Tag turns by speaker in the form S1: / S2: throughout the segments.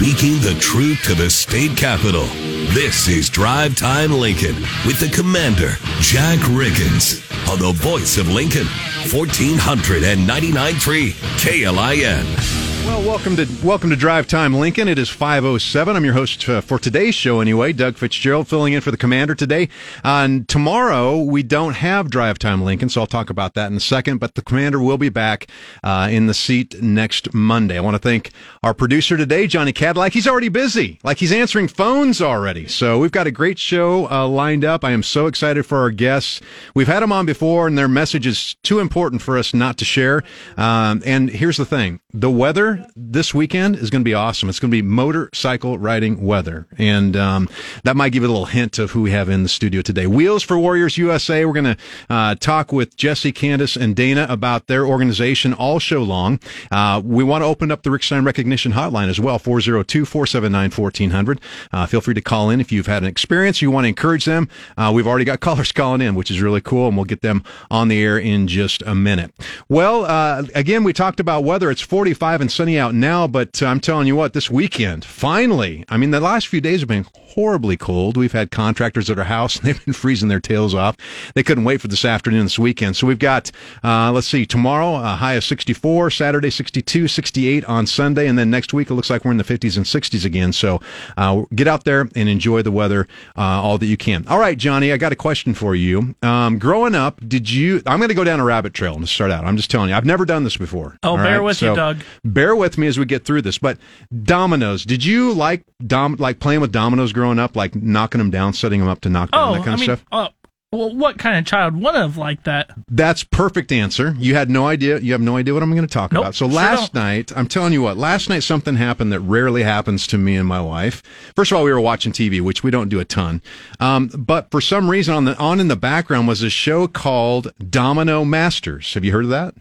S1: Speaking the truth to the state capitol. This is Drive Time Lincoln with the commander, Jack Riggins, on the voice of Lincoln, 1499.3 KLIN.
S2: Well, welcome to welcome to Drive Time Lincoln. It is 507. I'm your host uh, for today's show anyway, Doug Fitzgerald filling in for the commander today. On uh, tomorrow we don't have Drive Time Lincoln, so I'll talk about that in a second, but the commander will be back uh, in the seat next Monday. I want to thank our producer today, Johnny Cadillac. He's already busy. Like he's answering phones already. So we've got a great show uh, lined up. I am so excited for our guests. We've had them on before and their message is too important for us not to share. Um, and here's the thing. The weather this weekend is going to be awesome. It's going to be motorcycle riding weather. And um, that might give you a little hint of who we have in the studio today. Wheels for Warriors USA. We're going to uh, talk with Jesse, Candace, and Dana about their organization all show long. Uh, we want to open up the Rick Stein Recognition Hotline as well, 402 479 1400. Uh, feel free to call in if you've had an experience. You want to encourage them. Uh, we've already got callers calling in, which is really cool, and we'll get them on the air in just a minute. Well, uh, again, we talked about weather. It's 45 and sunny out now, but uh, I'm telling you what, this weekend, finally, I mean, the last few days have been horribly cold. We've had contractors at our house, and they've been freezing their tails off. They couldn't wait for this afternoon, this weekend. So we've got, uh, let's see, tomorrow, a high of 64, Saturday, 62, 68 on Sunday, and then next week, it looks like we're in the 50s and 60s again. So uh, get out there and enjoy the weather uh, all that you can. All right, Johnny, I got a question for you. Um, growing up, did you, I'm going to go down a rabbit trail and start out. I'm just telling you, I've never done this before.
S3: Oh, bear right? with so you, Doug.
S2: Bear with me as we get through this. But dominoes, did you like dom like playing with dominoes growing up, like knocking them down, setting them up to knock down
S3: oh,
S2: that kind
S3: I
S2: of
S3: mean,
S2: stuff?
S3: Uh, well, what kind of child would have liked that?
S2: That's perfect answer. You had no idea. You have no idea what I'm going to talk
S3: nope,
S2: about. So
S3: sure
S2: last
S3: don't.
S2: night, I'm telling you what. Last night, something happened that rarely happens to me and my wife. First of all, we were watching TV, which we don't do a ton. Um, but for some reason, on the on in the background was a show called Domino Masters. Have you heard of that?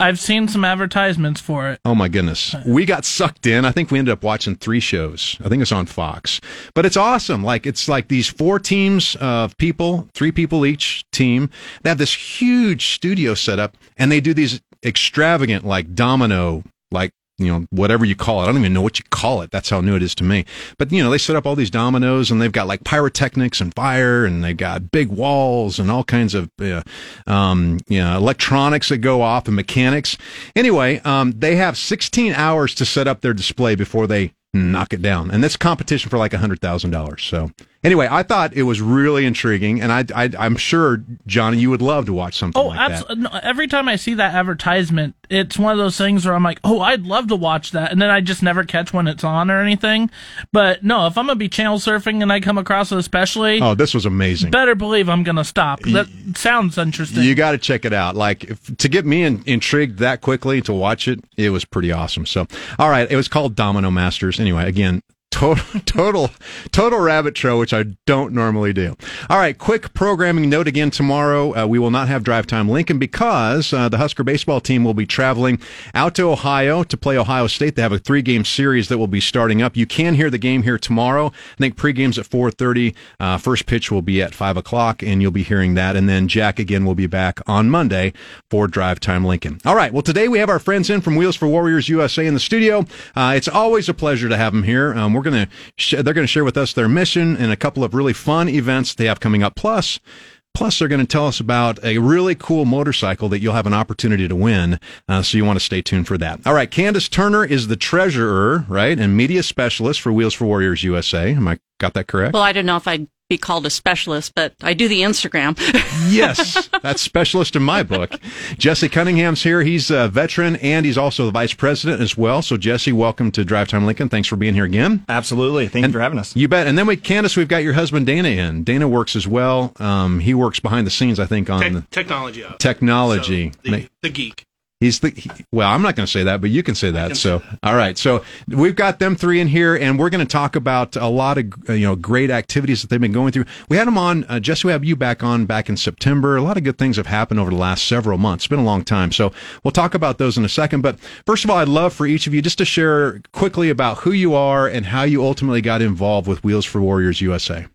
S3: I've seen some advertisements for it.
S2: Oh my goodness. We got sucked in. I think we ended up watching three shows. I think it's on Fox. But it's awesome. Like it's like these four teams of people, three people each team. They have this huge studio set up and they do these extravagant like domino like you know, whatever you call it. I don't even know what you call it. That's how new it is to me. But, you know, they set up all these dominoes and they've got like pyrotechnics and fire and they've got big walls and all kinds of, uh, um, you know, electronics that go off and mechanics. Anyway, um, they have 16 hours to set up their display before they knock it down. And that's competition for like a hundred thousand dollars. So anyway, I thought it was really intriguing, and I, I am sure Johnny, you would love to watch something.
S3: Oh,
S2: like
S3: absolutely! No, every time I see that advertisement, it's one of those things where I'm like, oh, I'd love to watch that, and then I just never catch when it's on or anything. But no, if I'm gonna be channel surfing and I come across it, especially,
S2: oh, this was amazing.
S3: Better believe I'm gonna stop. That you, sounds interesting.
S2: You got to check it out. Like if, to get me in, intrigued that quickly to watch it, it was pretty awesome. So, all right, it was called Domino Masters. Anyway, again, total total total rabbit trail which i don't normally do. All right quick programming note again tomorrow. Uh, we will not have drive time lincoln because uh, the husker baseball team will be traveling out to ohio to play ohio state. They have a three game series that will be starting up. You can hear the game here tomorrow. I think pregame's at 4.30 uh, first pitch will be at 5 o'clock and you'll be hearing that. And then jack again will be back on monday for drive time lincoln. All right well today we have our friends in from wheels for warriors usa in the studio. Uh, it's always a pleasure to have them here. Um, we're going to sh- they're going to share with us their mission and a couple of really fun events they have coming up. Plus, Plus, they're going to tell us about a really cool motorcycle that you'll have an opportunity to win. Uh, so you want to stay tuned for that. All right. Candace Turner is the treasurer, right? And media specialist for Wheels for Warriors USA. Am I got that correct?
S4: Well, I don't know if I'd be called a specialist, but I do the Instagram.
S2: yes, that's specialist in my book. Jesse Cunningham's here. He's a veteran and he's also the vice president as well. So, Jesse, welcome to Drive Time Lincoln. Thanks for being here again.
S5: Absolutely. Thank
S2: and
S5: you for having us.
S2: You bet. And then we, Candace, we've got your husband Dana in. Dana works as well. Um, he works behind the scenes, I think, on
S6: Te- technology.
S2: Technology.
S6: So the, the geek.
S2: He's the he, well. I'm not going to say that, but you can say that. Can so, say that. all right. So we've got them three in here, and we're going to talk about a lot of uh, you know great activities that they've been going through. We had them on. Uh, Jesse, we have you back on back in September. A lot of good things have happened over the last several months. It's been a long time, so we'll talk about those in a second. But first of all, I'd love for each of you just to share quickly about who you are and how you ultimately got involved with Wheels for Warriors USA.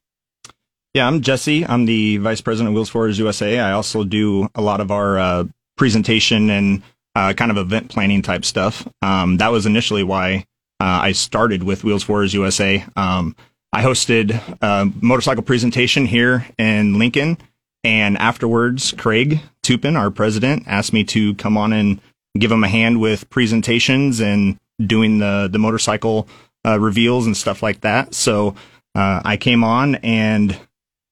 S5: Yeah, I'm Jesse. I'm the vice president of Wheels for Warriors USA. I also do a lot of our uh, presentation and uh, kind of event planning type stuff. Um, that was initially why uh, I started with Wheels Warriors USA. Um, I hosted a motorcycle presentation here in Lincoln, and afterwards, Craig Tupin, our president, asked me to come on and give him a hand with presentations and doing the the motorcycle uh, reveals and stuff like that. So uh, I came on, and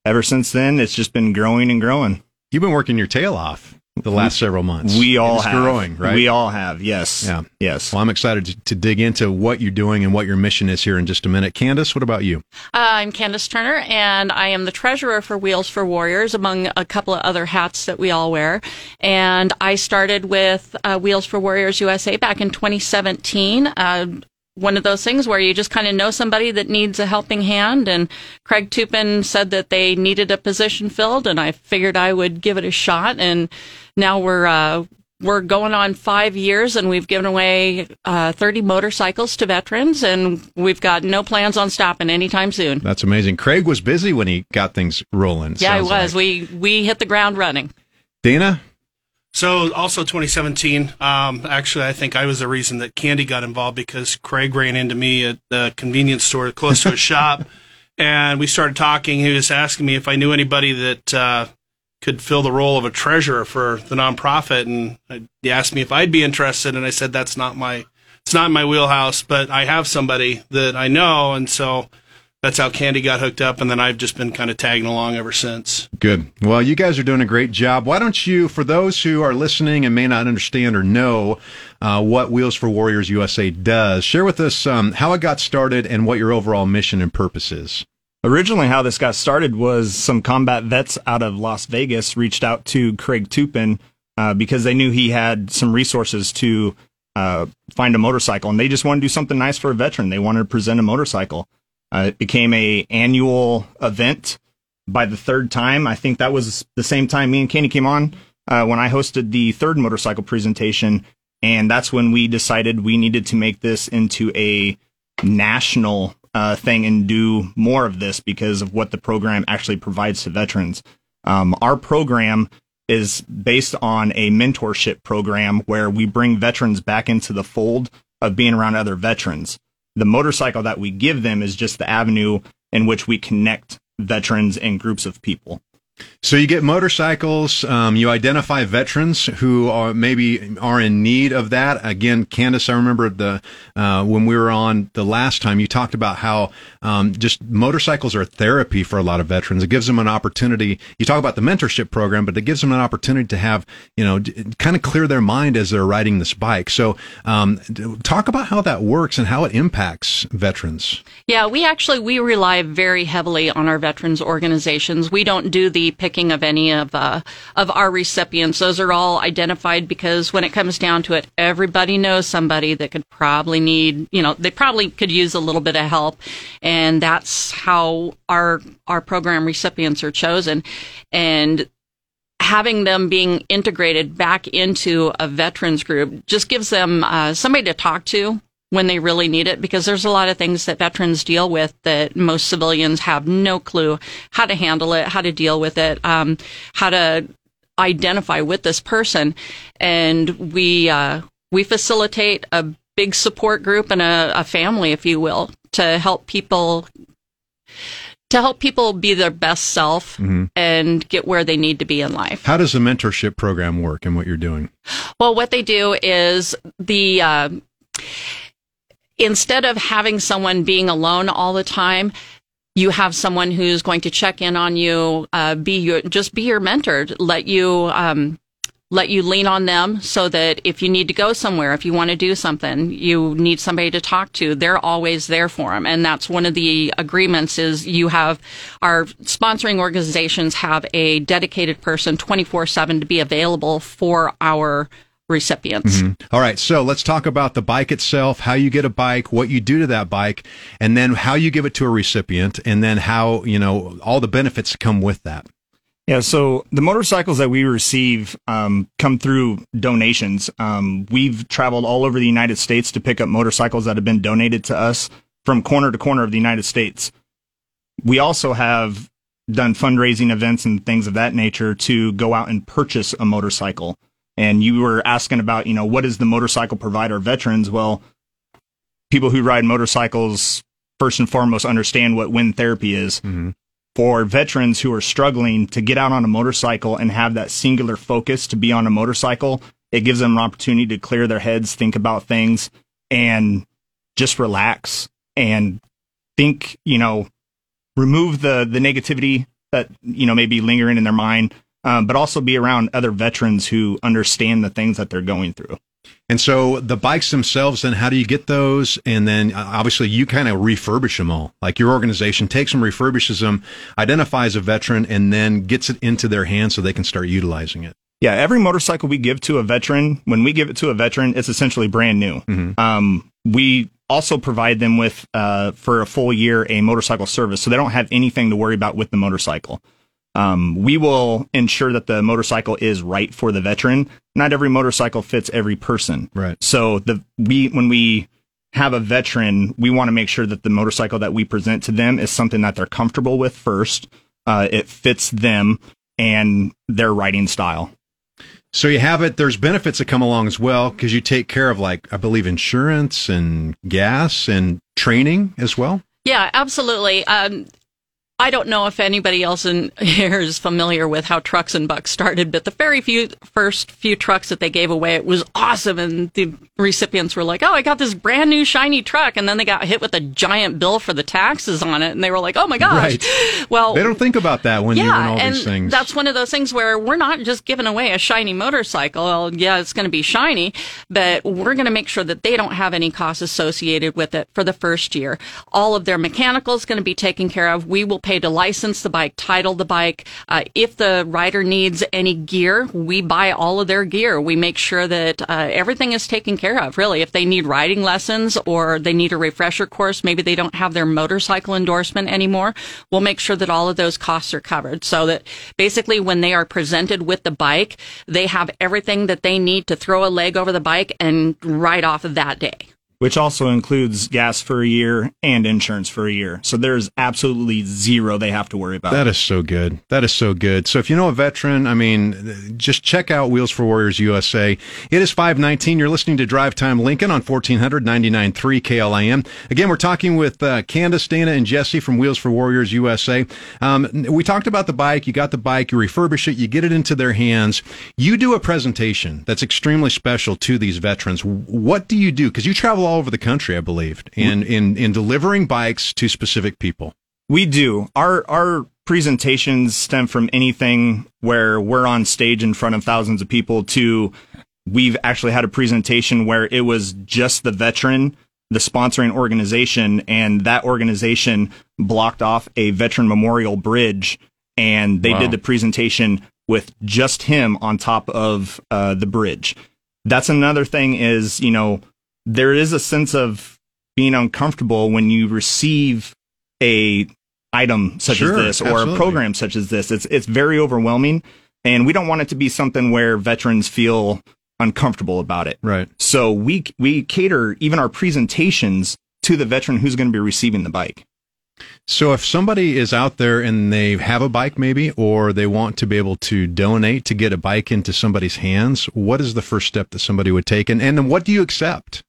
S5: ever since then, it's just been growing and growing.
S2: You've been working your tail off the last several months.
S5: We all
S2: it's
S5: have
S2: growing, right?
S5: We all have, yes,
S2: Yeah.
S5: yes.
S2: Well, I'm excited to, to dig into what you're doing and what your mission is here in just a minute. Candace, what about you?
S4: Uh, I'm Candace Turner, and I am the treasurer for Wheels for Warriors, among a couple of other hats that we all wear. And I started with uh, Wheels for Warriors USA back in 2017. Uh, one of those things where you just kind of know somebody that needs a helping hand. And Craig Tupin said that they needed a position filled, and I figured I would give it a shot. And now we're uh, we're going on five years, and we've given away uh, 30 motorcycles to veterans, and we've got no plans on stopping anytime soon.
S2: That's amazing. Craig was busy when he got things rolling.
S4: Yeah, it was.
S2: like.
S4: We we hit the ground running.
S2: Dana,
S6: So also 2017. Um, actually, I think I was the reason that Candy got involved because Craig ran into me at the convenience store close to his shop, and we started talking. He was asking me if I knew anybody that uh, could fill the role of a treasurer for the nonprofit, and he asked me if I'd be interested, and I said that's not my it's not my wheelhouse, but I have somebody that I know, and so that's how Candy got hooked up, and then I've just been kind of tagging along ever since.
S2: Good. Well, you guys are doing a great job. Why don't you, for those who are listening and may not understand or know uh, what Wheels for Warriors USA does, share with us um, how it got started and what your overall mission and purpose is.
S5: Originally, how this got started was some combat vets out of Las Vegas reached out to Craig Tupin uh, because they knew he had some resources to uh, find a motorcycle, and they just wanted to do something nice for a veteran. They wanted to present a motorcycle. Uh, it became a annual event. By the third time, I think that was the same time me and Kenny came on uh, when I hosted the third motorcycle presentation, and that's when we decided we needed to make this into a national uh, thing and do more of this because of what the program actually provides to veterans. Um, our program is based on a mentorship program where we bring veterans back into the fold of being around other veterans. The motorcycle that we give them is just the avenue in which we connect veterans and groups of people.
S2: So you get motorcycles. Um, you identify veterans who are maybe are in need of that. Again, Candace, I remember the uh, when we were on the last time. You talked about how um, just motorcycles are therapy for a lot of veterans. It gives them an opportunity. You talk about the mentorship program, but it gives them an opportunity to have you know kind of clear their mind as they're riding this bike. So um, talk about how that works and how it impacts veterans.
S4: Yeah, we actually we rely very heavily on our veterans organizations. We don't do the picking of any of uh, of our recipients. Those are all identified because when it comes down to it, everybody knows somebody that could probably need, you know, they probably could use a little bit of help, and that's how our our program recipients are chosen, and having them being integrated back into a veterans group just gives them uh, somebody to talk to when they really need it because there's a lot of things that veterans deal with that most civilians have no clue how to handle it, how to deal with it, um, how to identify with this person. And we, uh, we facilitate a big support group and a, a family, if you will, to help people to help people be their best self and get where they need to be in life.
S2: How does the mentorship program work and what you're doing?
S4: Well, what they do is the uh, instead of having someone being alone all the time, you have someone who's going to check in on you, uh, be your just be your mentor, let you um, let you lean on them, so that if you need to go somewhere, if you want to do something, you need somebody to talk to. They're always there for them, and that's one of the agreements. Is you have our sponsoring organizations have a dedicated person twenty four seven to be available for our recipients.
S2: All right, so let's talk about the bike itself, how you get a bike, what you do to that bike, and then how you give it to a recipient, and then how, you know, all the benefits come with that.
S5: Yeah, so the motorcycles that we receive um, come through donations. Um, we've traveled all over the United States to pick up motorcycles that have been donated to us from corner to corner of the United States. We also have done fundraising events and things of that nature to go out and purchase a motorcycle. And you were asking about, you know, what does the motorcycle provide our veterans? Well, people who ride motorcycles first and foremost understand what wind therapy is. Mm-hmm. For veterans who are struggling to get out on a motorcycle and have that singular focus to be on a motorcycle, it gives them an opportunity to clear their heads, think about things, and just relax and think, you know, remove the the negativity that you know may be lingering in their mind, um, but also be around other veterans who understand the things that they're going through.
S2: And so the bikes themselves, then how do you get those? And then uh, obviously you kind of refurbish them all. Like your organization takes them, refurbishes them, identifies a veteran, and then gets it into their hands so they can start utilizing it.
S5: Yeah, every motorcycle we give to a veteran, when we give it to a veteran, it's essentially brand new. Um, we also provide them with, uh, for a full year, a motorcycle service, so they don't have anything to worry about with the motorcycle. Um, we will ensure that the motorcycle is right for the veteran. Not every motorcycle fits every person.
S2: Right.
S5: So the we when we have a veteran, we want to make sure that the motorcycle that we present to them is something that they're comfortable with first. Uh, it fits them and their riding style.
S2: So you have it. There's benefits that come along as well because you take care of like I believe insurance and gas and training as well.
S4: Yeah, absolutely. Um, I don't know if anybody else in here is familiar with how trucks and bucks started, but the very few first few trucks that they gave away, it was awesome, and the recipients were like, "Oh, I got this brand new shiny truck," and then they got hit with a giant bill for the taxes on it, and they were like, "Oh my gosh!"
S2: Right.
S4: Well,
S2: They don't think about that when you
S4: yeah,
S2: run all
S4: and
S2: these things.
S4: that's one of those things where we're not just giving away a shiny motorcycle. Well, yeah, it's going to be shiny, but we're going to make sure that they don't have any costs associated with it for the first year. All of their mechanical is going to be taken care of. We will pay to license the bike, title the bike. Uh, if the rider needs any gear, we buy all of their gear. We make sure that uh, everything is taken care of. Really, if they need riding lessons or they need a refresher course, maybe they don't have their motorcycle endorsement anymore. We'll make sure that all of those costs are covered so that basically when they are presented with the bike, they have everything that they need to throw a leg over the bike and ride off of that day.
S5: Which also includes gas for a year and insurance for a year. So there's absolutely zero they have to worry about.
S2: That is so good. That is so good. So if you know a veteran, I mean, just check out Wheels for Warriors USA. It is 519. You're listening to Drive Time Lincoln on 1400 99.3 KLIN. Again, we're talking with uh, Candace, Dana, and Jesse from Wheels for Warriors USA. Um, we talked about the bike. You got the bike. You refurbish it. You get it into their hands. You do a presentation that's extremely special to these veterans. What do you do? Because you travel all over the country, I believe, in, in, in delivering bikes to specific people.
S5: We do. Our our presentations stem from anything where we're on stage in front of thousands of people to we've actually had a presentation where it was just the veteran, the sponsoring organization, and that organization blocked off a veteran memorial bridge and they
S2: Wow.
S5: did the presentation with just him on top of uh, the bridge. That's another thing is, you know, there is a sense of being uncomfortable when you receive a item such
S2: Sure,
S5: as this or
S2: absolutely.
S5: a program such as this. It's it's very overwhelming and we don't want it to be something where veterans feel uncomfortable about it.
S2: Right.
S5: So we we cater even our presentations to the veteran who's going to be receiving the bike.
S2: So if somebody is out there and they have a bike maybe or they want to be able to donate to get a bike into somebody's hands, what is the first step that somebody would take and and then what do you accept?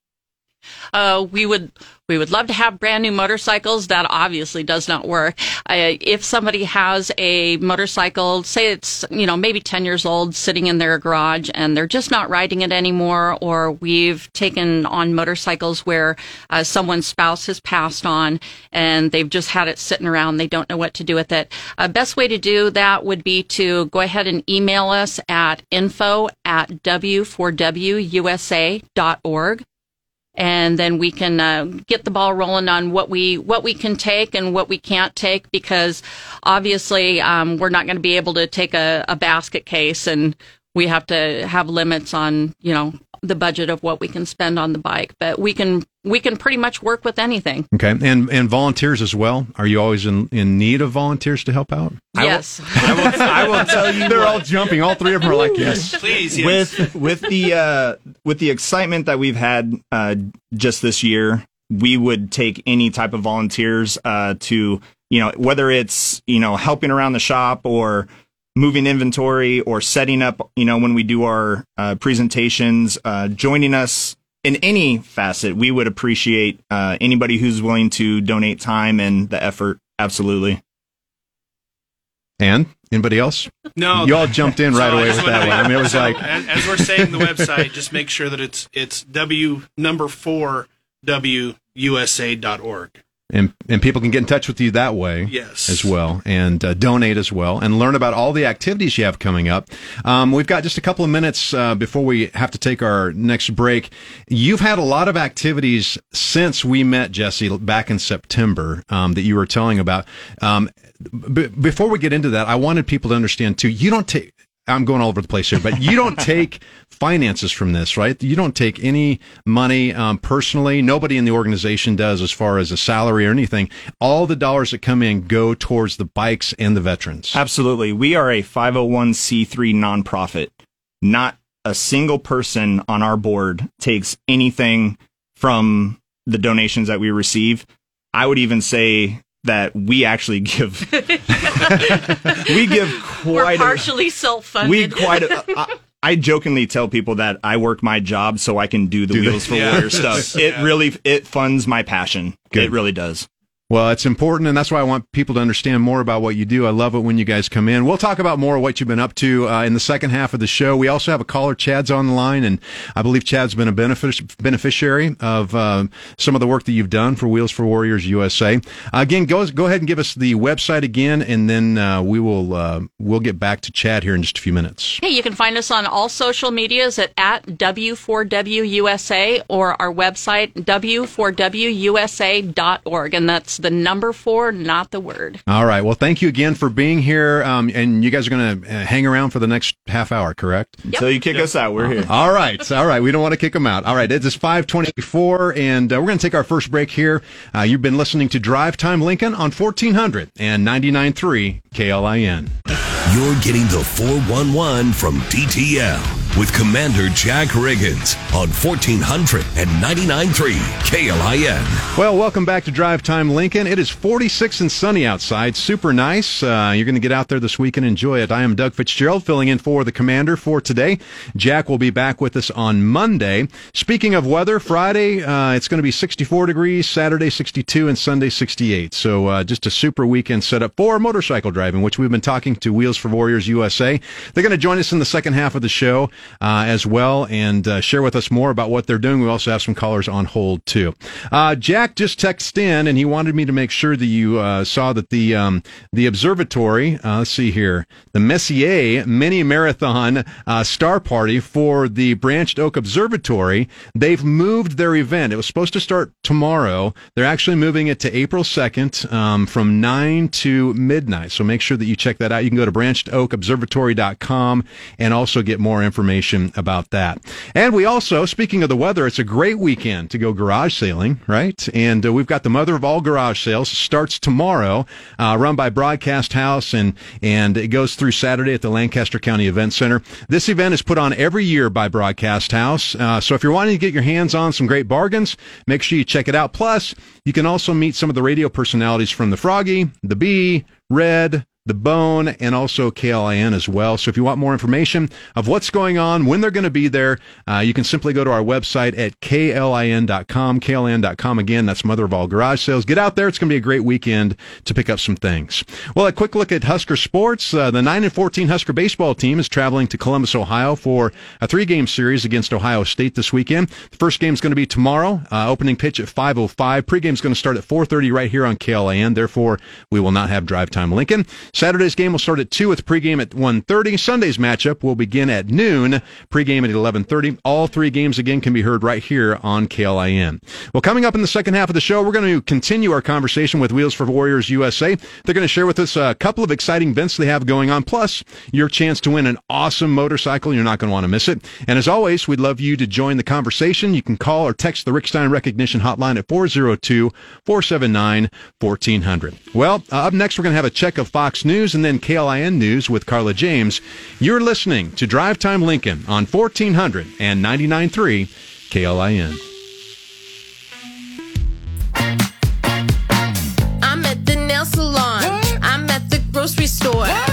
S4: Uh, we would we would love to have brand new motorcycles. That obviously does not work. Uh, if somebody has a motorcycle, say it's you know maybe ten years old, sitting in their garage, and they're just not riding it anymore, or we've taken on motorcycles where uh, someone's spouse has passed on and they've just had it sitting around, they don't know what to do with it. Uh, best way to do that would be to go ahead and email us at info at w4wusa.org and then we can uh, get the ball rolling on what we what we can take and what we can't take because obviously um, we're not going to be able to take a, a basket case and we have to have limits on you know the budget of what we can spend on the bike but we can we can pretty much work with anything
S2: Okay. And and volunteers as well. Are you always in, in need of volunteers to help out?
S4: yes
S5: I will, I will tell you
S2: They're all jumping. All three of them are like, yes.
S6: Please, yes.
S5: with with the uh, with the excitement that we've had uh, just this year, we would take any type of volunteers uh, to you know whether it's you know helping around the shop or moving inventory or setting up you know when we do our uh, presentations, uh, joining us in any facet, we would appreciate uh, anybody who's willing to donate time and the effort. Absolutely.
S2: And anybody else?
S6: No,
S2: You all jumped in right
S6: So
S2: away with that
S6: wanna
S2: one. I mean, it was
S6: so,
S2: like-
S6: as, as we're saying the website, just make sure that it's it's w number four wusa.org.
S2: and and people can get in touch with you that way
S6: Yes.
S2: as well and uh, donate as well and learn about all the activities you have coming up. Um, we've got just a couple of minutes uh, before we have to take our next break. You've had a lot of activities since we met jesse back in september um, that you were telling about. Um, b- before we get into that i wanted people to understand too you don't take I'm going all over the place here, but you don't take finances from this, right? You don't take any money um, personally. Nobody in the organization does, as far as a salary or anything. All the dollars that come in go towards the bikes and the veterans.
S5: Absolutely. We are a 501c3 nonprofit. Not a single person on our board takes anything from the donations that we receive. I would even say that we actually give we give quite
S4: We're
S5: quite a,
S4: partially self-funded.
S5: we quite a, I, I jokingly tell people that I work my job so I can do the
S2: Do the-
S5: wheels for
S6: Yeah.
S5: warrior stuff. It really it funds my passion.
S2: Good.
S5: It really does.
S2: Well, it's important, and that's why I want people to understand more about what you do. I love it when you guys come in. We'll talk about more of what you've been up to uh, in the second half of the show. We also have a caller, Chad's on the line, and I believe Chad's been a benefic- beneficiary of uh, some of the work that you've done for Wheels for Warriors USA. Again, go go ahead and give us the website again, and then uh, we will uh, we'll get back to Chad here in just a few minutes.
S4: Hey, you can find us on all social medias at, at W4WUSA or our website, W4WUSA.org. And that's the number four, not the word.
S2: All right. Well, thank you again for being here, um, and you guys are going to uh, hang around for the next half hour, correct? Yep.
S5: Until you kick us out, we're here.
S2: All right. All right. We don't want to kick them out. All right. It is 524, and uh, we're going to take our first break here. Uh, you've been listening to Drive Time Lincoln on 1400 and 99.3 KLIN.
S1: You're getting the 411 from DTL with Commander Jack Riggins on 1400 and 99.3 KLIN.
S2: Well, welcome back to Drive Time Lincoln. It is 46 and sunny outside. Super nice. Uh, you're going to get out there this week and enjoy it. I am Doug Fitzgerald filling in for the commander for today. Jack will be back with us on Monday. Speaking of weather, Friday, uh, it's going to be 64 degrees, Saturday 62, and Sunday 68. So uh, just a super weekend setup for motorcycle driving, which we've been talking to Wheels for Warriors USA. They're going to join us in the second half of the show uh, as well and uh, share with us more about what they're doing. We also have some callers on hold too. Uh, Jack just texted in and he wanted me to make sure that you uh, saw that the um, the observatory. Uh, let's see here, the Messier Mini Marathon uh, Star Party for the Branched Oak Observatory. They've moved their event. It was supposed to start tomorrow. They're actually moving it to April second um, from nine to midnight. So make sure that you check that out. You can go to branchedoakobservatory.com and also get more information about that. And we also, speaking of the weather, it's a great weekend to go garage sailing, right? And uh, we've got the mother of all garage sales starts tomorrow, uh, run by Broadcast House, and and it goes through Saturday at the Lancaster County Event Center. This event is put on every year by Broadcast House. Uh, so if you're wanting to get your hands on some great bargains, make sure you check it out. Plus, you can also meet some of the radio personalities from the Froggy, the Bee, Red, the Bone, and also KLIN as well. So if you want more information of what's going on, when they're going to be there, uh, you can simply go to our website at klin.com, klin.com. Again, that's Mother of All Garage Sales. Get out there. It's going to be a great weekend to pick up some things. Well, a quick look at Husker sports. Uh, the 9 and 14 Husker baseball team is traveling to Columbus, Ohio for a three game series against Ohio State this weekend. The first game is going to be tomorrow, uh, opening pitch at 5.05. Pregame is going to start at 4.30 right here on KLIN. Therefore, we will not have drive time Lincoln. Saturday's game will start at 2 with pregame at 1.30. Sunday's matchup will begin at noon, pregame at 11.30. All three games again can be heard right here on KLIN. Well, coming up in the second half of the show, we're going to continue our conversation with Wheels for Warriors USA. They're going to share with us a couple of exciting events they have going on, plus your chance to win an awesome motorcycle. You're not going to want to miss it. And as always, we'd love you to join the conversation. You can call or text the Rick Stein Recognition Hotline at 402 479 1400. Well, uh, up next, we're going to have a check of Fox News and then KLIN News with Carla James. You're listening to Drive Time Lincoln on 1400 and 99.3 KLIN.
S7: I'm at the nail salon. I'm at the grocery store. I'm at the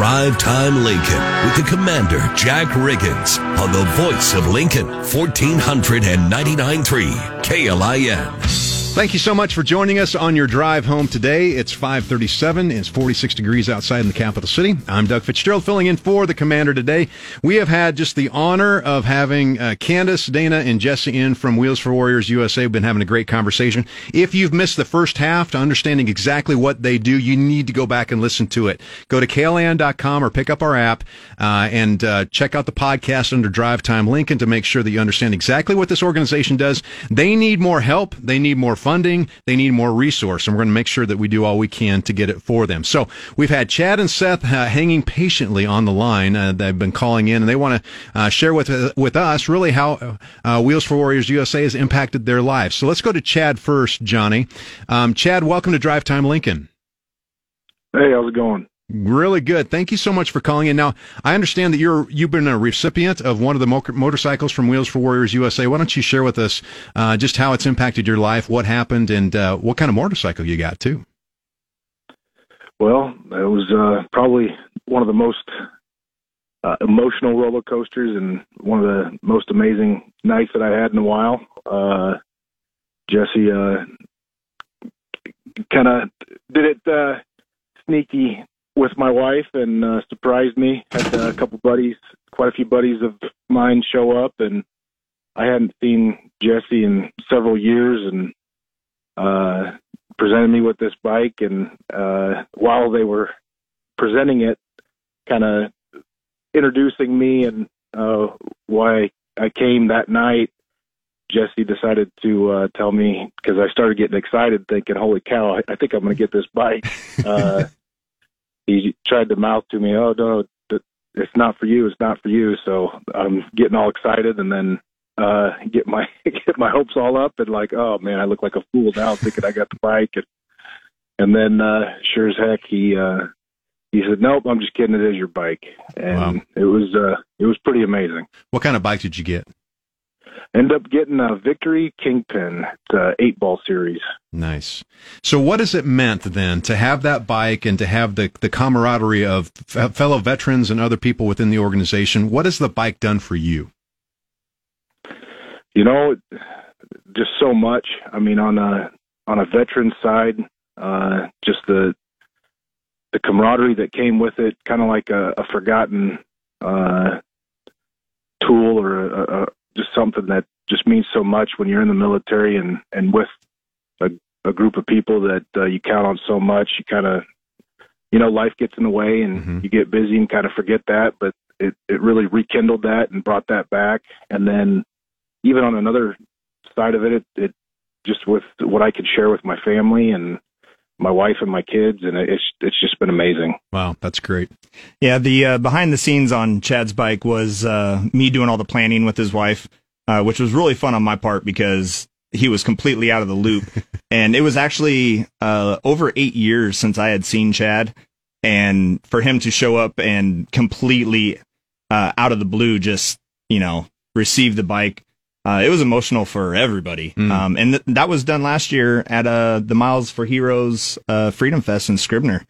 S1: Drive Time Lincoln with the Commander Jack Riggins on the voice of Lincoln, 1499.3 KLIN.
S2: Thank you so much for joining us on your drive home today. It's 537. It's 46 degrees outside in the capital city. I'm Doug Fitzgerald filling in for the commander today. We have had just the honor of having uh, Candace, Dana, and Jesse in from Wheels for Warriors USA. We've been having a great conversation. If you've missed the first half to understanding exactly what they do, you need to go back and listen to it. Go to klin.com or pick up our app uh, and uh, check out the podcast under Drive Time Lincoln to make sure that you understand exactly what this organization does. They need more help. They need more funding. They need more resource, and we're going to make sure that we do all we can to get it for them. So we've had Chad and Seth uh, hanging patiently on the line. Uh, they've been calling in, and they want to uh, share with uh, with us really how uh, Wheels for Warriors USA has impacted their lives. So let's go to Chad first, Johnny. Um, Chad, welcome to Drive Time Lincoln.
S8: Hey, how's it going?
S2: Really good. Thank you so much for calling in. Now, I understand that you're you've been a recipient of one of the mo- motorcycles from Wheels for Warriors USA. Why don't you share with us uh, just how it's impacted your life, what happened, and uh, what kind of motorcycle you got too?
S8: Well, it was uh, probably one of the most uh, emotional roller coasters and one of the most amazing nights that I had in a while. Uh, Jesse uh, kind of did it sneaky with my wife and uh, surprised me. Had uh, a couple buddies, quite a few buddies of mine show up, and I hadn't seen Jesse in several years, and uh, presented me with this bike. And uh, while they were presenting it, kind of introducing me and uh, why I came that night, Jesse decided to uh, tell me because I started getting excited, thinking, "Holy cow! I, I think I'm going to get this bike." Uh, he tried to mouth to me, "Oh no, it's not for you. It's not for you." So I'm getting all excited, and then uh get my get my hopes all up, and like, oh man, I look like a fool now, thinking I got the bike, and and then uh sure as heck he uh he said, "Nope, I'm just kidding. It is your bike," and wow. it was uh it was pretty amazing.
S2: What kind of bike did you get?
S8: End up getting a Victory Kingpin, the eight ball series.
S2: Nice. So, what has it meant then to have that bike and to have the the camaraderie of f- fellow veterans and other people within the organization? What has the bike done for you?
S8: You know, just so much. I mean, on a on a veteran side, uh, just the the camaraderie that came with it, kind of like a, a forgotten uh, tool or a, a, just something that just means so much when you're in the military and and with a, a group of people that uh, you count on so much. You kind of, you know, life gets in the way and mm-hmm. you get busy and kind of forget that. But it it really rekindled that and brought that back. And then even on another side of it, it, it just with what I could share with my family and my wife and my kids, and it's it's just been amazing.
S2: Wow, that's great.
S5: Yeah, the uh, behind the scenes on Chad's bike was uh, me doing all the planning with his wife, uh, which was really fun on my part because he was completely out of the loop, and it was actually uh, over eight years since I had seen Chad, and for him to show up and completely uh, out of the blue, just you know, receive the bike uh, it was emotional for everybody. Mm. Um, and th- that was done last year at uh, the Miles for Heroes uh, Freedom Fest in Scribner.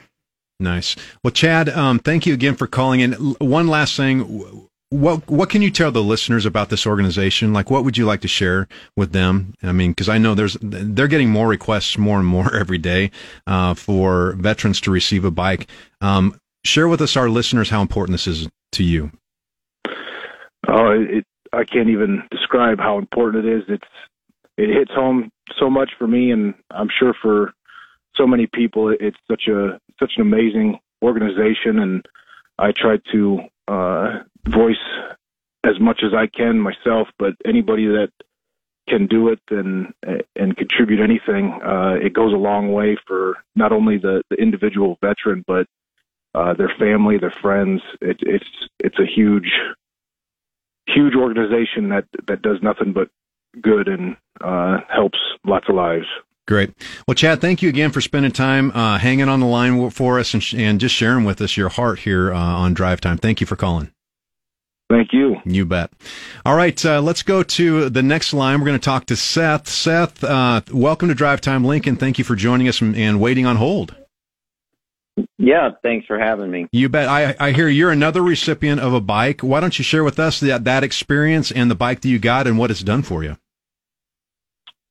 S2: Nice. Well, Chad, um, thank you again for calling in. One last thing. What what can you tell the listeners about this organization? Like, what would you like to share with them? I mean, because I know there's they're getting more requests more and more every day uh, for veterans to receive a bike. Um, share with us, our listeners, how important this is to you.
S8: Oh, it, I can't even describe how important it is. It's it hits home so much for me, and I'm sure for so many people, it's such a such an amazing organization, and I try to uh, voice as much as I can myself. But anybody that can do it and and contribute anything, uh, it goes a long way for not only the, the individual veteran, but uh, their family, their friends. It, it's it's a huge huge organization that that does nothing but good and uh, helps lots of lives.
S2: Great. Well, Chad, thank you again for spending time uh, hanging on the line for us and, and just sharing with us your heart here uh, on Drive Time. Thank you for calling.
S8: Thank you.
S2: You bet. All right, uh, let's go to the next line. We're going to talk to Seth. Seth, uh, welcome to Drive Time Lincoln. Thank you for joining us and, and waiting on hold.
S9: Yeah, thanks for having me.
S2: You bet. I, I hear you're another recipient of a bike. Why don't you share with us that, that experience and the bike that you got and what it's done for you?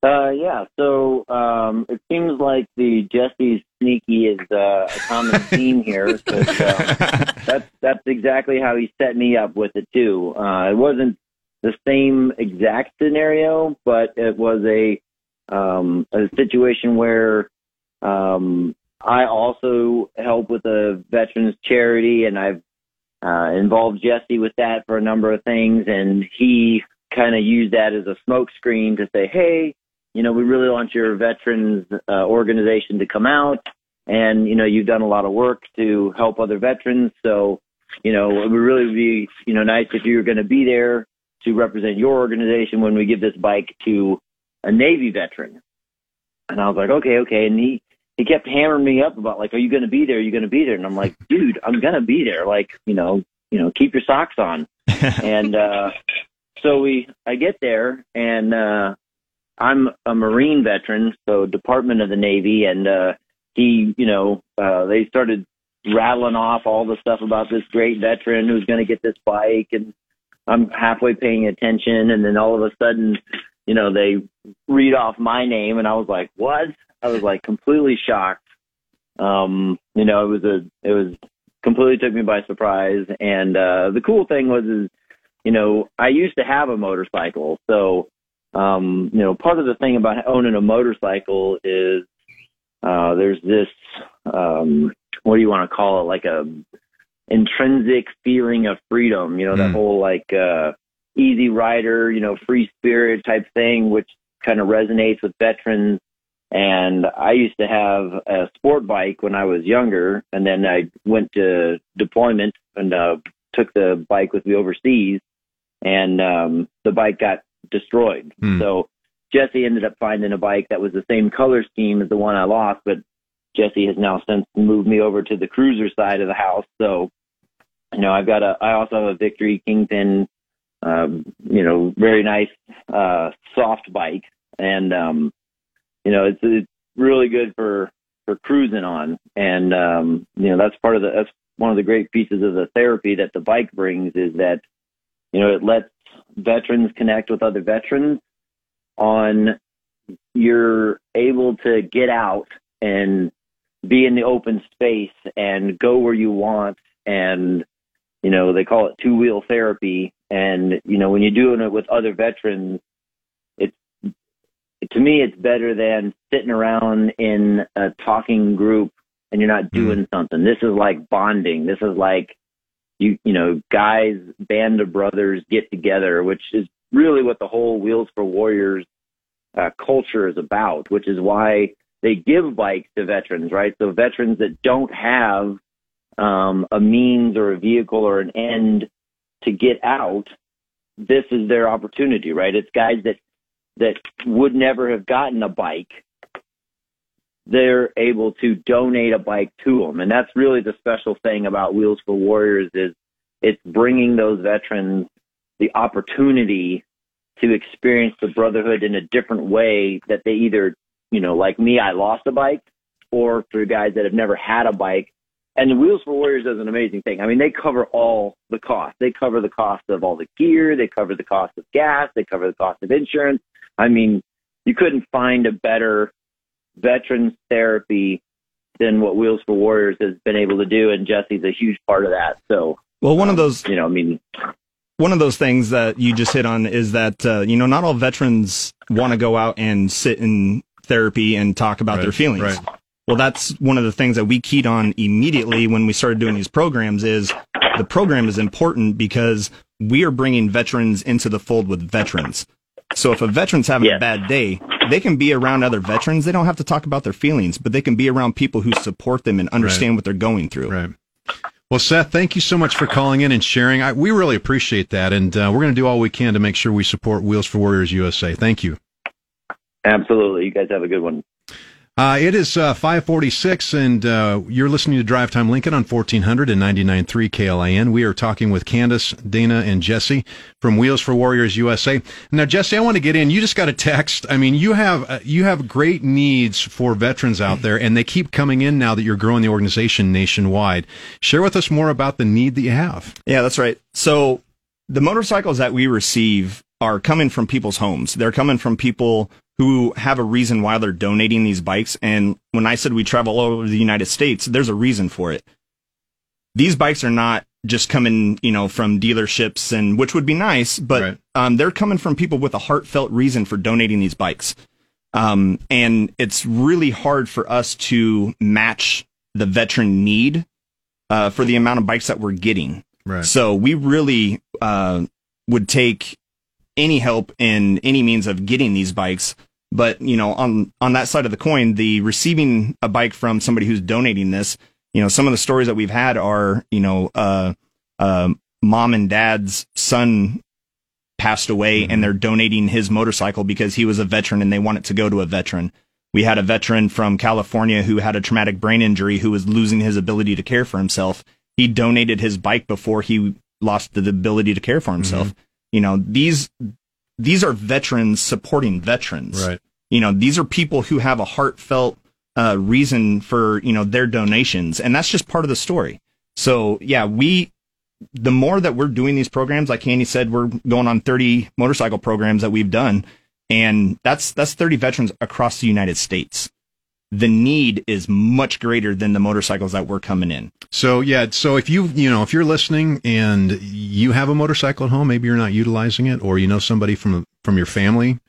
S9: Uh, yeah, so um, it seems like the Jesse's sneaky is uh, a common theme here. Cause, uh, that's that's exactly how he set me up with it too. Uh, it wasn't the same exact scenario, but it was a um, a situation where um, I also help with a veterans charity, and I've uh, involved Jesse with that for a number of things, and he kind of used that as a smokescreen to say, "Hey, you know, we really want your veterans uh, organization to come out, and you know, you've done a lot of work to help other veterans, so you know, it would really be you know nice if you were going to be there to represent your organization when we give this bike to a Navy veteran." And I was like, "Okay, okay," and he he kept hammering me up about like, "Are you going to be there? Are you going to be there?" And I'm like, "Dude, I'm going to be there. Like, you know, you know, keep your socks on." and uh, so we, I get there, and uh, I'm a Marine veteran, so Department of the Navy, and uh, he, you know, uh, they started rattling off all the stuff about this great veteran who's going to get this bike, and I'm halfway paying attention, and then all of a sudden, you know, they read off my name, and I was like, "What?" I was like completely shocked. Um, you know, it was a, it was completely took me by surprise, and uh, the cool thing was, is, you know, I used to have a motorcycle, so um, you know, part of the thing about owning a motorcycle is uh, there's this um, what do you want to call it, like a intrinsic feeling of freedom. You know, that whole like uh, easy rider, you know, free spirit type thing, which kind of resonates with veterans. And I used to have a sport bike when I was younger, and then I went to deployment and uh, took the bike with me overseas, and um, the bike got destroyed.
S2: Hmm.
S9: So Jesse ended up finding a bike that was the same color scheme as the one I lost, but Jesse has now since moved me over to the cruiser side of the house. So, you know, I've got a, I also have a Victory Kingpin, um, you know, very nice, uh, soft bike. And, um, you know, it's, it's really good for, for cruising on. And, um, you know, that's part of the, that's one of the great pieces of the therapy that the bike brings is that, you know, it lets veterans connect with other veterans on you're able to get out and be in the open space and go where you want and you know they call it two wheel therapy and you know when you're doing it with other veterans to me it's better than sitting around in a talking group and you're not doing something. This is like bonding. This is like you you know guys band of brothers get together which is really what the whole wheels for warriors uh, culture is about which is why they give bikes to veterans right? So veterans that don't have um, a means or a vehicle or an end to get out this is their opportunity right? It's guys that that would never have gotten a bike they're able to donate a bike to them. And that's really the special thing about Wheels for Warriors is it's bringing those veterans the opportunity to experience the brotherhood in a different way that they either, you know, like me, I lost a bike or for guys that have never had a bike. And the Wheels for Warriors does an amazing thing. I mean, they cover all the costs. They cover the cost of all the gear. They cover the cost of gas. They cover the cost of insurance. I mean, you couldn't find a better veterans therapy than what Wheels for Warriors has been able to do, and Jesse's a huge part of that. So,
S5: Well, one of those,
S9: you know, I mean,
S5: one of those things that you just hit on is that uh, you know not all veterans want to go out and sit in therapy and talk about
S2: Right,
S5: their feelings.
S2: right.
S5: Well, that's one of the things that we keyed on immediately when we started doing these programs. Is the program is important because we are bringing veterans into the fold with veterans. So if a veteran's having a bad day, they can be around other veterans. They don't have to talk about their feelings, but they can be around people who support them and understand what they're going through.
S2: Right. Well, Seth, thank you so much for calling in and sharing. I, we really appreciate that, and uh, we're going to do all we can to make sure we support Wheels for Warriors USA. Thank you.
S9: Absolutely. You guys have a good one.
S2: Uh, it is uh, 546, and uh, you're listening to Drive Time Lincoln on 1400 and 99.3 KLIN. We are talking with Candace, Dana, and Jesse from Wheels for Warriors USA. Now, Jesse, I want to get in. You just got a text. I mean, you have uh, you have great needs for veterans out there, and they keep coming in now that you're growing the organization nationwide. Share with us more about the need that you have.
S5: Yeah, that's right. So the motorcycles that we receive are coming from people's homes. They're coming from people who have a reason why they're donating these bikes. And when I said we travel all over the United States, there's a reason for it. These bikes are not just coming, you know, from dealerships and which would be nice, but um, they're coming from people with a heartfelt reason for donating these bikes. Um, and it's really hard for us to match the veteran need uh, for the amount of bikes that we're getting.
S2: Right.
S5: So we really uh, would take any help in any means of getting these bikes. But you know, on on that side of the coin, the receiving a bike from somebody who's donating this, you know, some of the stories that we've had are, you know, uh, uh, mom and dad's son passed away and they're donating his motorcycle because he was a veteran and they want it to go to a veteran. We had a veteran from California who had a traumatic brain injury who was losing his ability to care for himself. He donated his bike before he lost the ability to care for himself. You know, these these are veterans supporting veterans.
S2: Right.
S5: You know, these are people who have a heartfelt uh, reason for you know their donations, and that's just part of the story. So yeah, we the more that we're doing these programs, like Candy said, we're going on 30 motorcycle programs that we've done, and that's that's 30 veterans across the United States. The need is much greater than the motorcycles that we're coming in.
S2: So yeah, so if you you know if you're listening and you have a motorcycle at home, maybe you're not utilizing it, or you know somebody from from your family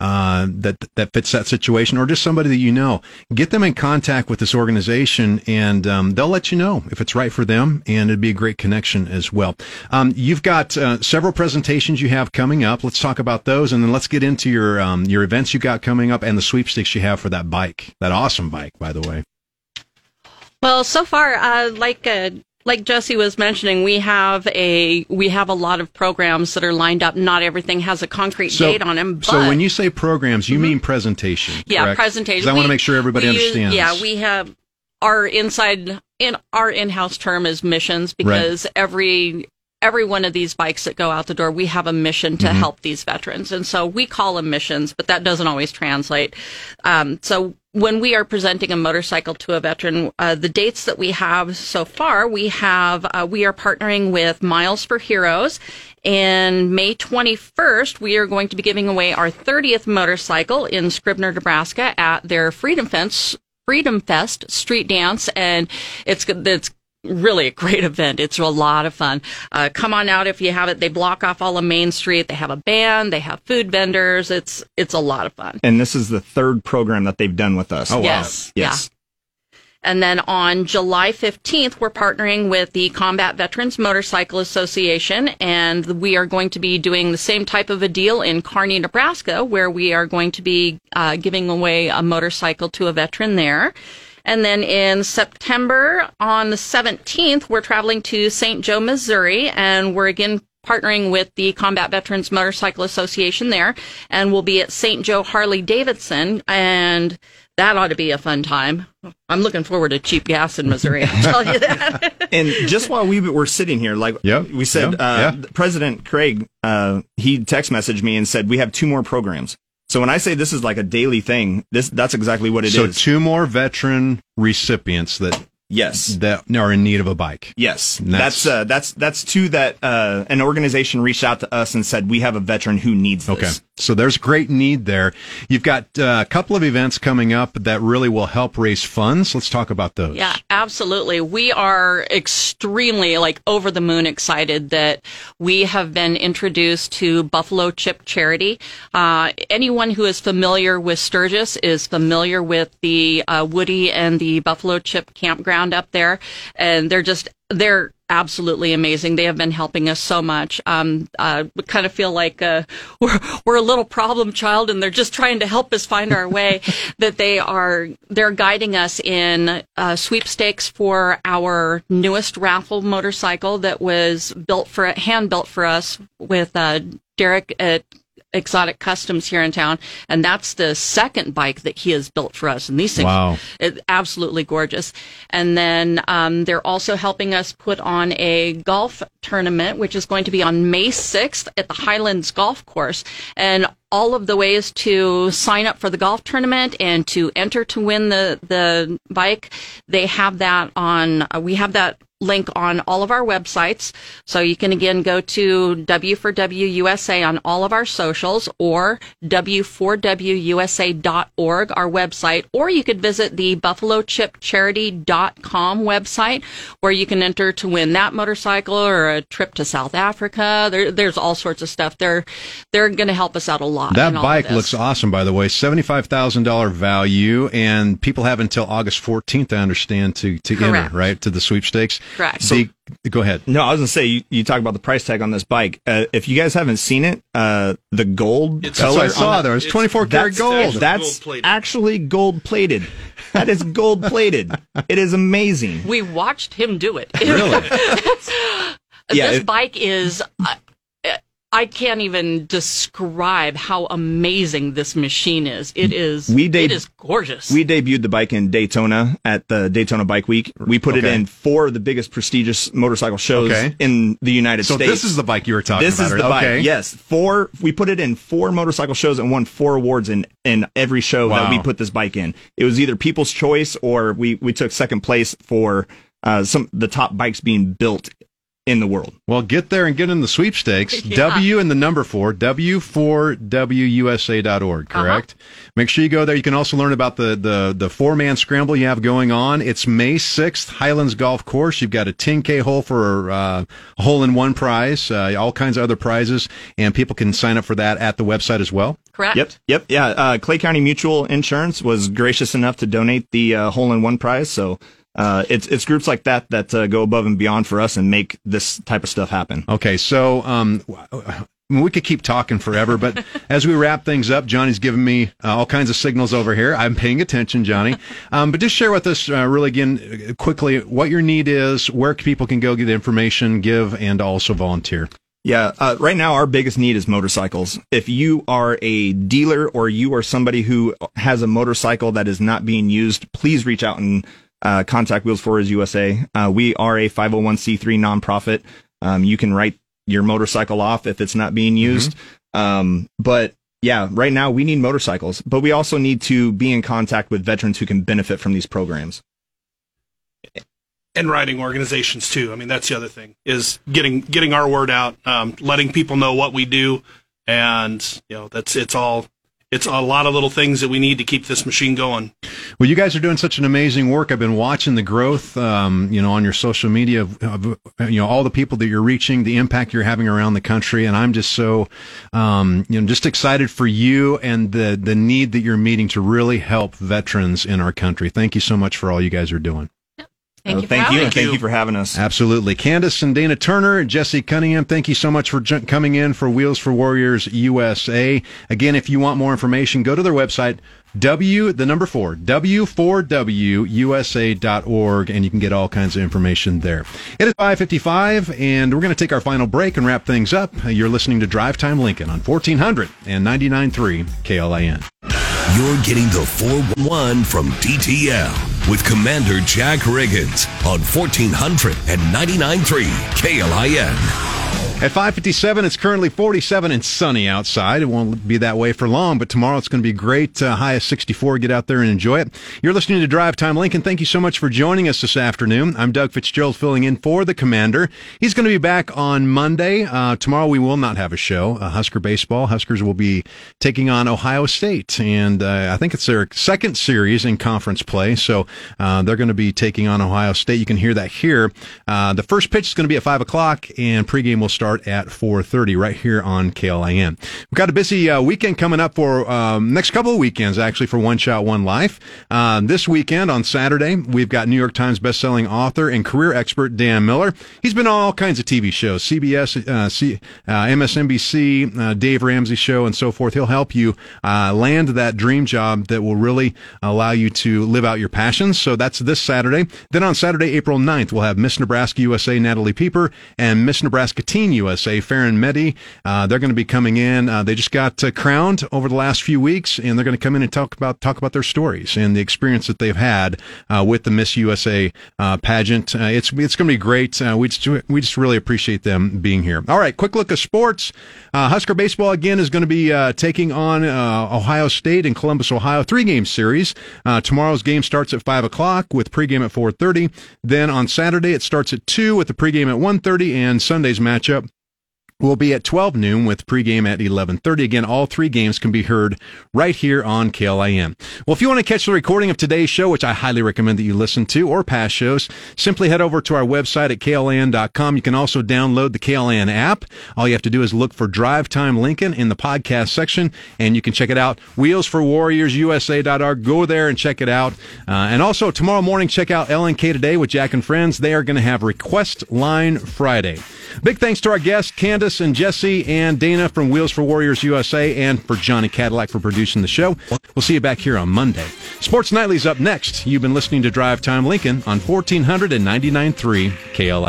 S2: uh, that that fits that situation, or just somebody that you know, get them in contact with this organization, and um, they'll let you know if it's right for them, and it'd be a great connection as well. Um, you've got uh, several presentations you have coming up. Let's talk about those, and then let's get into your um, your events you got coming up and the sweepstakes you have for that bike, that awesome bike, by the way.
S4: Well, so far, uh, like uh, like Jesse was mentioning, we have a we have a lot of programs that are lined up. Not everything has a concrete date on them. But
S2: so when you say programs, you mean presentation.
S4: yeah,
S2: correct?
S4: presentation.
S2: I want to make sure everybody
S4: we use-
S2: understands.
S4: yeah, we have our inside in our in-house term is missions because every every one of these bikes that go out the door, we have a mission to
S10: Mhm.
S4: help these veterans, and so we call them missions, but that doesn't always translate. Um, so when we are presenting a motorcycle to a veteran, uh, the dates that we have so far, we have uh, we are partnering with Miles for Heroes. And May 21st, we are going to be giving away our 30th motorcycle in Scribner, Nebraska at their Freedom Fence Freedom Fest street dance, and it's it's really a great event. It's a lot of fun. Uh, come on out if you have it. They block off all of Main Street. They have a band. They have food vendors. It's it's a lot of fun.
S5: And this is the third program that they've done with us.
S4: Oh, wow. Yes,
S5: Yes.
S4: And then on July 15th, we're partnering with the Combat Veterans Motorcycle Association, and we are going to be doing the same type of a deal in Kearney, Nebraska, where we are going to be uh, giving away a motorcycle to a veteran there. And then in September, on the 17th, we're traveling to St. Joe, Missouri, and we're again partnering with the Combat Veterans Motorcycle Association there, and we'll be at St. Joe Harley Davidson, and that ought to be a fun time. I'm looking forward to cheap gas in Missouri. I'll tell you that.
S5: and just while we were sitting here, like we said,
S2: yep,
S5: uh,
S2: yeah.
S5: President Craig, uh, he text messaged me and said we have two more programs. So when I say this is like a daily thing, this that's exactly what it is.
S2: so two more veteran recipients that
S5: yes
S2: that are in need of a bike.
S5: Yes,
S2: And
S5: that's uh, that's that's two that uh, an organization reached out to us and said we have a veteran who needs this.
S2: Okay. So there's great need there. You've got uh, a couple of events coming up that really will help raise funds. Let's talk about those.
S4: Yeah, absolutely. We are extremely like over the moon excited that we have been introduced to Buffalo Chip Charity. Uh, anyone who is familiar with Sturgis is familiar with the uh, Woody and the Buffalo Chip campground up there, and they're just they're absolutely amazing. They have been helping us so much. Um, uh, we kind of feel like uh, we're we're a little problem child, and they're just trying to help us find our way. that they are they're guiding us in uh, sweepstakes for our newest raffle motorcycle that was built for hand built for us with uh, Derek at exotic customs here in town and that's the second bike that he has built for us and these things
S2: Wow.
S4: it, absolutely gorgeous and then um, they're also helping us put on a golf tournament which is going to be on may 6th at the highlands golf course and all of the ways to sign up for the golf tournament and to enter to win the the bike they have that on uh, we have that link on all of our websites. So you can again go to W for WUSA on all of our socials or W4WUSA.org, our website, or you could visit the BuffaloChipCharity.com website where you can enter to win that motorcycle or a trip to South Africa. There, there's all sorts of stuff. They're, they're going to help us out a lot.
S2: That
S4: in all of
S2: bike
S4: this.
S2: looks awesome, by the way. Seventy-five thousand dollar value, and people have until August fourteenth, I understand, to to
S5: Correct.
S2: enter right to the sweepstakes.
S4: Correct.
S2: The- go ahead.
S5: No, I was gonna say you, you talk about the price tag on this bike. Uh, if you guys haven't seen it, uh, the gold
S2: That's
S5: color
S2: what I saw
S5: on
S2: there. It's 24 karat
S5: that's-
S2: gold.
S5: That's actually gold plated. That is gold plated. it is amazing.
S4: We watched him do it.
S5: Really? Yeah,
S4: this
S5: it-
S4: bike is. I I can't even describe how amazing this machine is. It is.
S5: We
S4: it
S5: deb-
S4: is gorgeous.
S5: We debuted the bike in Daytona at the Daytona Bike Week. We put it in four of the biggest prestigious motorcycle shows
S2: Okay.
S5: in the United
S2: So
S5: States.
S2: this is the bike you were talking
S5: this
S2: about.
S5: is
S2: right?
S5: the bike. Yes, four. We put it in four motorcycle shows and won four awards in in every show that we put this bike in. It was either People's Choice or we we took second place for uh, some the top bikes being built in the world.
S2: Well, get there and get in the sweepstakes.
S5: Yeah.
S2: W and the number four, W4WUSA.org,
S5: Uh-huh.
S2: correct? Make sure you go there. You can also learn about the, the, the four man scramble you have going on. It's May 6th, Highlands Golf Course. You've got a 10K hole for uh, a hole in one prize, uh, all kinds of other prizes, and people can sign up for that at the website as well.
S4: Correct.
S5: Yep. Yep. Yeah. Uh, Clay County Mutual Insurance was gracious enough to donate the uh, hole in one prize. So uh, it's it's groups like that that uh, go above and beyond for us and make this type of stuff happen.
S2: Okay, so um, we could keep talking forever, but as we wrap things up, Johnny's giving me uh, all kinds of signals over here. I'm paying attention, Johnny. Um, but just share with us, uh, really again, uh, quickly, what your need is, where people can go get information, give, and also volunteer.
S5: Yeah, uh, right now our biggest need is motorcycles. If you are a dealer or you are somebody who has a motorcycle that is not being used, please reach out and uh, contact Wheels for Warriors USA. Uh, we are a 501c3 nonprofit. Um, you can write your motorcycle off if it's not being used. Um, but yeah, right now we need motorcycles, but we also need to be in contact with veterans who can benefit from these programs.
S6: and writing organizations too. I mean, that's the other thing is getting getting our word out, um, letting people know what we do, and you know that's it's all it's a lot of little things that we need to keep this machine going.
S2: Well, you guys are doing such an amazing work. I've been watching the growth, um, you know, on your social media, of, of, you know, all the people that you're reaching, the impact you're having around the country, and I'm just so, um, you know, just excited for you and the the need that you're meeting to really help veterans in our country. Thank you so much for all you guys are doing.
S4: Thank
S5: Uh,
S4: you.
S5: thank you,
S4: having
S5: and thank you for having us.
S2: Absolutely. Candace and Dana Turner, Jesse Cunningham, thank you so much for ju- coming in for Wheels for Warriors USA. Again, if you want more information, go to their website, W, the number four, W4WUSA.org, and you can get all kinds of information there. It is 555, and we're going to take our final break and wrap things up. You're listening to Drive Time Lincoln on 1400 and 99.3 KLIN.
S1: You're getting the 411 from DTL with Commander Jack Riggins on 1400 and 99.3 KLIN.
S2: At 5:57, it's currently 47 and sunny outside. It won't be that way for long, but tomorrow it's going to be great. Uh, high of 64. Get out there and enjoy it. You're listening to Drive Time Lincoln. Thank you so much for joining us this afternoon. I'm Doug Fitzgerald, filling in for the Commander. He's going to be back on Monday. Uh, tomorrow we will not have a show. Uh, Husker baseball. Huskers will be taking on Ohio State, and uh, I think it's their second series in conference play. So uh, they're going to be taking on Ohio State. You can hear that here. Uh, the first pitch is going to be at five o'clock, and pregame will start at 4.30 right here on KLIN. We've got a busy uh, weekend coming up for um, next couple of weekends, actually, for One Shot, One Life. Uh, this weekend on Saturday, we've got New York Times bestselling author and career expert Dan Miller. He's been on all kinds of TV shows, CBS, uh, C, uh, MSNBC, uh, Dave Ramsey Show, and so forth. He'll help you uh, land that dream job that will really allow you to live out your passions. So that's this Saturday. Then on Saturday, April 9th, we'll have Miss Nebraska USA Natalie Pieper and Miss Nebraska Teen USA Farron Meddy. Uh, they're going to be coming in. Uh, they just got uh, crowned over the last few weeks, and they're going to come in and talk about talk about their stories and the experience that they've had uh, with the Miss USA uh, pageant. It's it's going to be great. we just we just really appreciate them being here. All right, quick look at sports. Husker baseball again is going to be taking on Ohio State in Columbus, Ohio, three game series. tomorrow's game starts at five o'clock with pregame at four thirty. Then on Saturday it starts at two with the pregame at one thirty, and Sunday's matchup will be at 12 noon with pregame at 11:30. Again, all three games can be heard right here on KLIN. Well, if you want to catch the recording of today's show, which I highly recommend that you listen to, or past shows, simply head over to our website at klin.com. You can also download the KLIN app. All you have to do is look for Drive Time Lincoln in the podcast section, and you can check it out. Wheels4WarriorsUSA.org. Go there and check it out. Uh, and also tomorrow morning, check out LNK Today with Jack and Friends. They are going to have Request Line Friday. Big thanks to our guest Candace and Jesse and Dana from Wheels for Warriors USA and for Johnny Cadillac for producing the show. We'll see you back here on Monday. Sports Nightly's up next. You've been listening to Drive Time Lincoln on 1499.3 KLI.